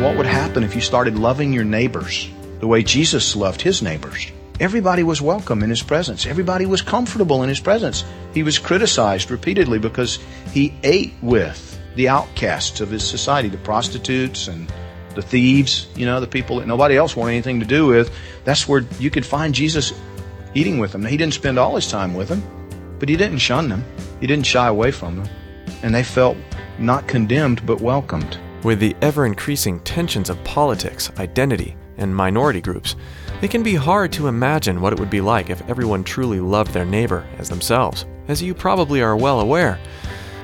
What would happen if you started loving your neighbors the way Jesus loved his neighbors? Everybody was welcome in his presence. Everybody was comfortable in his presence. He was criticized repeatedly because he ate with the outcasts of his society, the prostitutes and the thieves, you know, the people that nobody else wanted anything to do with. That's where you could find Jesus eating with them. He didn't spend all his time with them, but he didn't shun them. He didn't shy away from them. And they felt not condemned, but welcomed. With the ever increasing tensions of politics, identity, and minority groups, it can be hard to imagine what it would be like if everyone truly loved their neighbor as themselves. As you probably are well aware,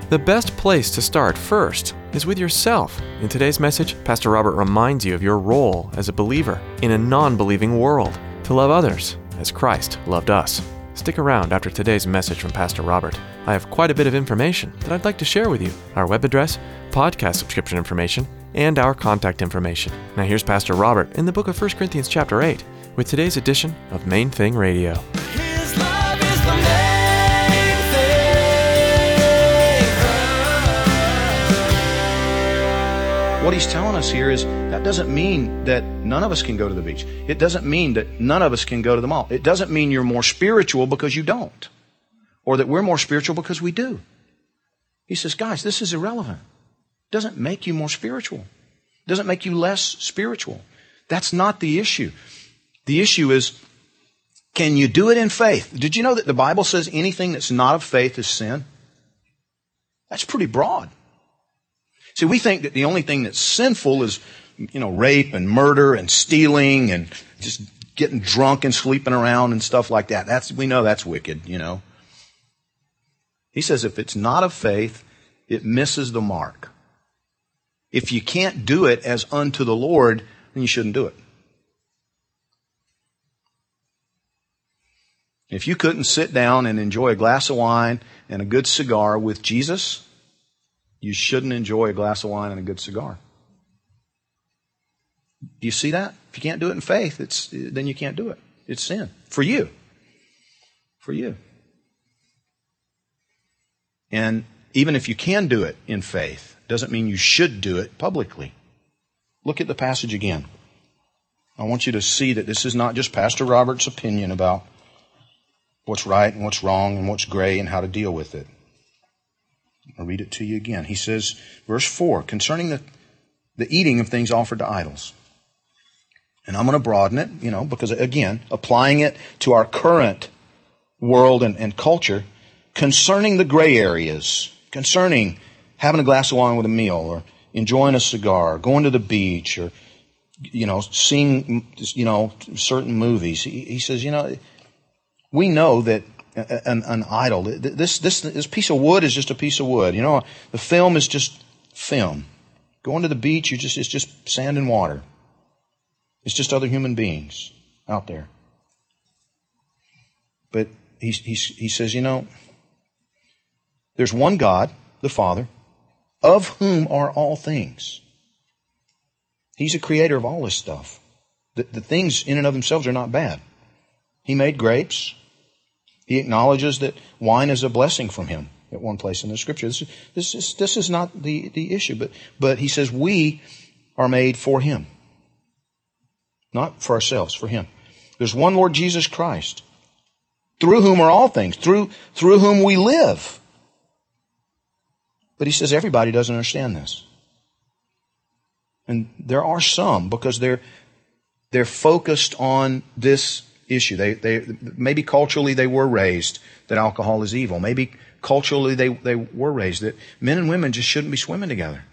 the best place to start first is with yourself. In today's message, Pastor Robert reminds you of your role as a believer in a non believing world to love others as Christ loved us. Stick around after today's message from Pastor Robert. I have quite a bit of information that I'd like to share with you our web address, podcast subscription information, and our contact information. Now, here's Pastor Robert in the book of 1 Corinthians, chapter 8, with today's edition of Main Thing Radio. What he's telling us here is that doesn't mean that none of us can go to the beach. It doesn't mean that none of us can go to the mall. It doesn't mean you're more spiritual because you don't, or that we're more spiritual because we do. He says, guys, this is irrelevant. It doesn't make you more spiritual. It doesn't make you less spiritual. That's not the issue. The issue is, can you do it in faith? Did you know that the Bible says anything that's not of faith is sin? That's pretty broad. See, we think that the only thing that's sinful is, you know, rape and murder and stealing and just getting drunk and sleeping around and stuff like that. That's, we know that's wicked, you know. He says if it's not of faith, it misses the mark. If you can't do it as unto the Lord, then you shouldn't do it. If you couldn't sit down and enjoy a glass of wine and a good cigar with Jesus, you shouldn't enjoy a glass of wine and a good cigar. Do you see that? If you can't do it in faith, it's, then you can't do it. It's sin. For you. For you. And even if you can do it in faith, doesn't mean you should do it publicly. Look at the passage again. I want you to see that this is not just Pastor Robert's opinion about what's right and what's wrong and what's gray and how to deal with it. I'll read it to you again. He says, verse 4, concerning the, the eating of things offered to idols. And I'm going to broaden it, you know, because again, applying it to our current world and, and culture, concerning the gray areas, concerning having a glass of wine with a meal, or enjoying a cigar, or going to the beach, or, you know, seeing, you know, certain movies. He, he says, you know, we know that an, an idol, this, this, this piece of wood is just a piece of wood. You know, the film is just film. Going to the beach, you just, it's just sand and water. It's just other human beings out there. But he, he, he says, you know, there's one God, the Father, of whom are all things. He's a creator of all this stuff. The, the things in and of themselves are not bad. He made grapes. He acknowledges that wine is a blessing from him at one place in the scripture. This, this, is, this is not the, the issue, but, but he says we are made for him. Not for ourselves, for him. There's one Lord Jesus Christ, through whom are all things, through, through whom we live. But he says everybody doesn't understand this. And there are some because they're, they're focused on this issue. They, they, maybe culturally they were raised that alcohol is evil. Maybe culturally they, they were raised that men and women just shouldn't be swimming together.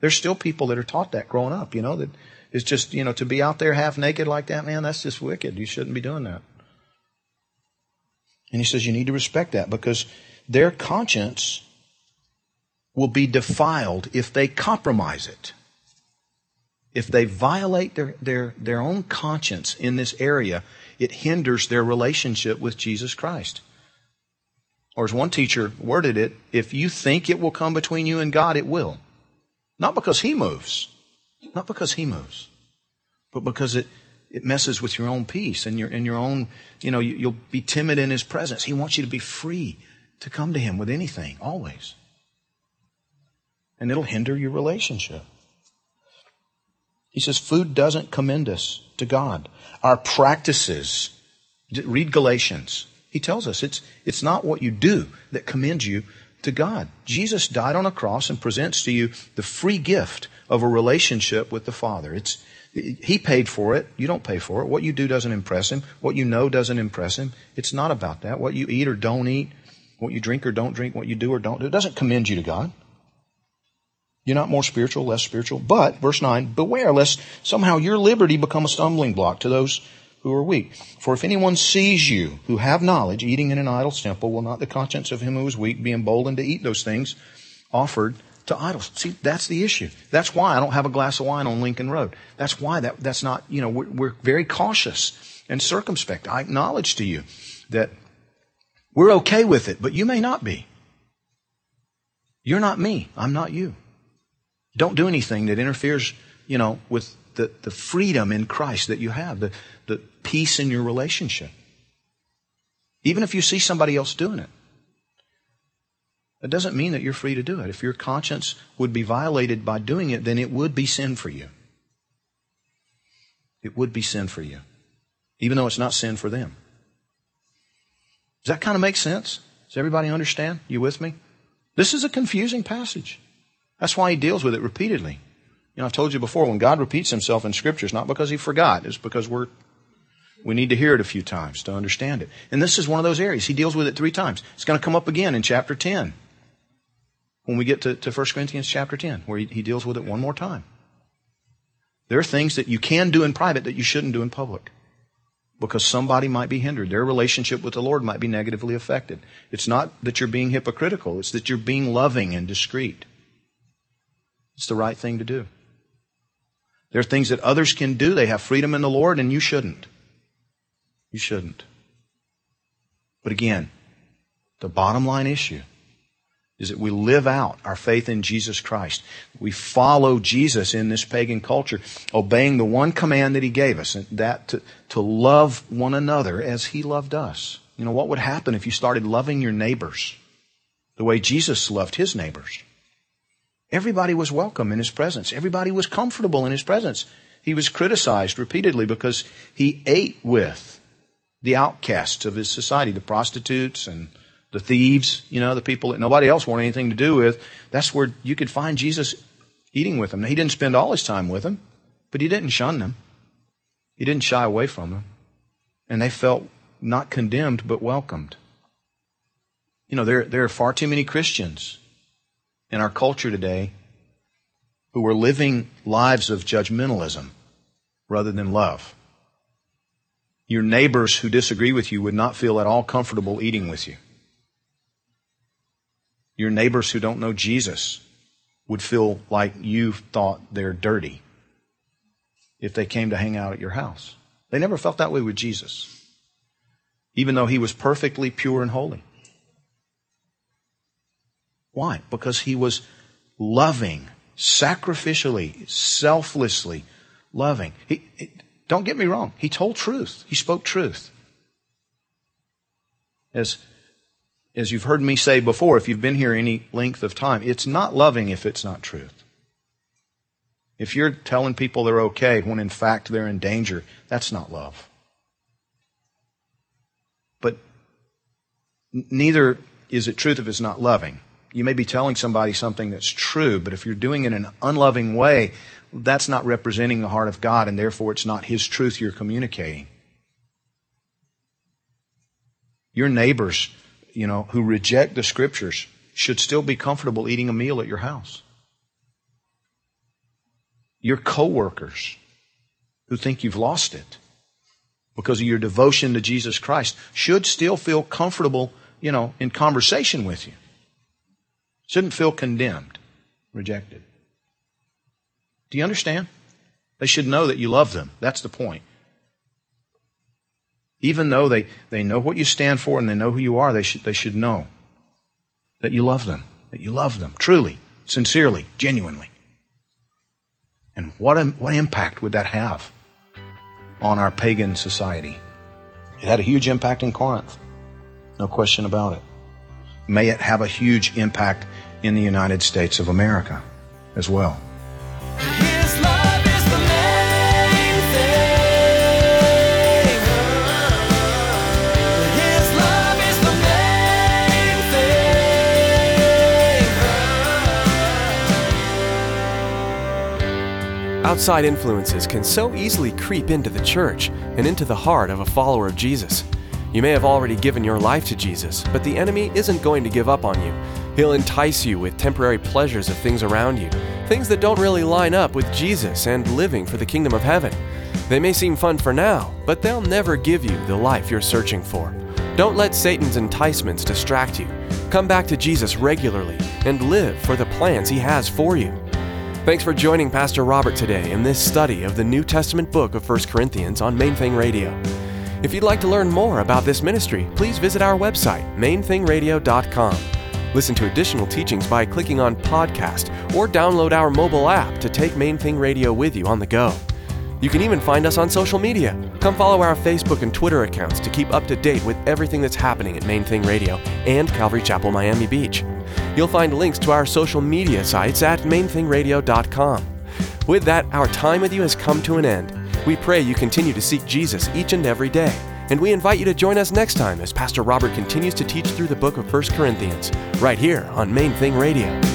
There's still people that are taught that growing up, you know, that it's just, you know, to be out there half naked like that, man, that's just wicked. You shouldn't be doing that. And he says you need to respect that because their conscience will be defiled if they compromise it. If they violate their, their, their own conscience in this area, it hinders their relationship with Jesus Christ. Or as one teacher worded it, if you think it will come between you and God, it will. Not because He moves. Not because He moves. But because it, it messes with your own peace and your, and your own, you know, you, you'll be timid in His presence. He wants you to be free to come to Him with anything, always. And it'll hinder your relationship. He says food doesn't commend us to God. Our practices, read Galatians. He tells us it's, it's not what you do that commends you to God. Jesus died on a cross and presents to you the free gift of a relationship with the Father. It's, he paid for it. You don't pay for it. What you do doesn't impress him. What you know doesn't impress him. It's not about that. What you eat or don't eat, what you drink or don't drink, what you do or don't do, it doesn't commend you to God. You're not more spiritual, less spiritual. But, verse 9, beware lest somehow your liberty become a stumbling block to those who are weak. For if anyone sees you who have knowledge eating in an idol's temple, will not the conscience of him who is weak be emboldened to eat those things offered to idols? See, that's the issue. That's why I don't have a glass of wine on Lincoln Road. That's why that, that's not, you know, we're, we're very cautious and circumspect. I acknowledge to you that we're okay with it, but you may not be. You're not me. I'm not you. Don't do anything that interferes, you know, with the, the freedom in Christ that you have, the, the peace in your relationship. Even if you see somebody else doing it. It doesn't mean that you're free to do it. If your conscience would be violated by doing it, then it would be sin for you. It would be sin for you. Even though it's not sin for them. Does that kind of make sense? Does everybody understand? You with me? This is a confusing passage. That's why he deals with it repeatedly. You know, I've told you before, when God repeats himself in Scripture, it's not because he forgot, it's because we're, we need to hear it a few times to understand it. And this is one of those areas. He deals with it three times. It's going to come up again in chapter 10 when we get to, to 1 Corinthians chapter 10, where he, he deals with it one more time. There are things that you can do in private that you shouldn't do in public because somebody might be hindered. Their relationship with the Lord might be negatively affected. It's not that you're being hypocritical, it's that you're being loving and discreet. It's the right thing to do. There are things that others can do. They have freedom in the Lord, and you shouldn't. You shouldn't. But again, the bottom line issue is that we live out our faith in Jesus Christ. We follow Jesus in this pagan culture, obeying the one command that he gave us, and that to, to love one another as he loved us. You know, what would happen if you started loving your neighbors the way Jesus loved his neighbors? Everybody was welcome in his presence. Everybody was comfortable in his presence. He was criticized repeatedly because he ate with the outcasts of his society, the prostitutes and the thieves, you know, the people that nobody else wanted anything to do with. That's where you could find Jesus eating with them. Now, he didn't spend all his time with them, but he didn't shun them. He didn't shy away from them. And they felt not condemned, but welcomed. You know, there, there are far too many Christians in our culture today who are living lives of judgmentalism rather than love. Your neighbors who disagree with you would not feel at all comfortable eating with you. Your neighbors who don't know Jesus would feel like you thought they're dirty if they came to hang out at your house. They never felt that way with Jesus, even though he was perfectly pure and holy. Why? Because he was loving, sacrificially, selflessly loving. He, he, don't get me wrong. He told truth. He spoke truth. As, as you've heard me say before, if you've been here any length of time, it's not loving if it's not truth. If you're telling people they're okay when in fact they're in danger, that's not love. But neither is it truth if it's not loving you may be telling somebody something that's true, but if you're doing it in an unloving way, that's not representing the heart of God, and therefore it's not His truth you're communicating. Your neighbors, you know, who reject the scriptures should still be comfortable eating a meal at your house. your coworkers who think you've lost it because of your devotion to Jesus Christ should still feel comfortable, you know, in conversation with you. Shouldn't feel condemned, rejected. Do you understand? They should know that you love them. That's the point. Even though they, they know what you stand for and they know who you are, they should, they should know that you love them, that you love them truly, sincerely, genuinely. And what, what impact would that have on our pagan society? It had a huge impact in Corinth. No question about it. May it have a huge impact in the United States of America as well. His love is the main thing. His love is the main thing. Outside influences can so easily creep into the church and into the heart of a follower of Jesus. You may have already given your life to Jesus, but the enemy isn't going to give up on you. He'll entice you with temporary pleasures of things around you, things that don't really line up with Jesus and living for the kingdom of heaven. They may seem fun for now, but they'll never give you the life you're searching for. Don't let Satan's enticements distract you. Come back to Jesus regularly and live for the plans he has for you. Thanks for joining Pastor Robert today in this study of the New Testament book of 1 Corinthians on Main Thing Radio. If you'd like to learn more about this ministry, please visit our website, mainthingradio.com. Listen to additional teachings by clicking on podcast or download our mobile app to take Main Thing Radio with you on the go. You can even find us on social media. Come follow our Facebook and Twitter accounts to keep up to date with everything that's happening at Main Thing Radio and Calvary Chapel Miami Beach. You'll find links to our social media sites at mainthingradio.com. With that, our time with you has come to an end. We pray you continue to seek Jesus each and every day. And we invite you to join us next time as Pastor Robert continues to teach through the book of 1 Corinthians, right here on Main Thing Radio.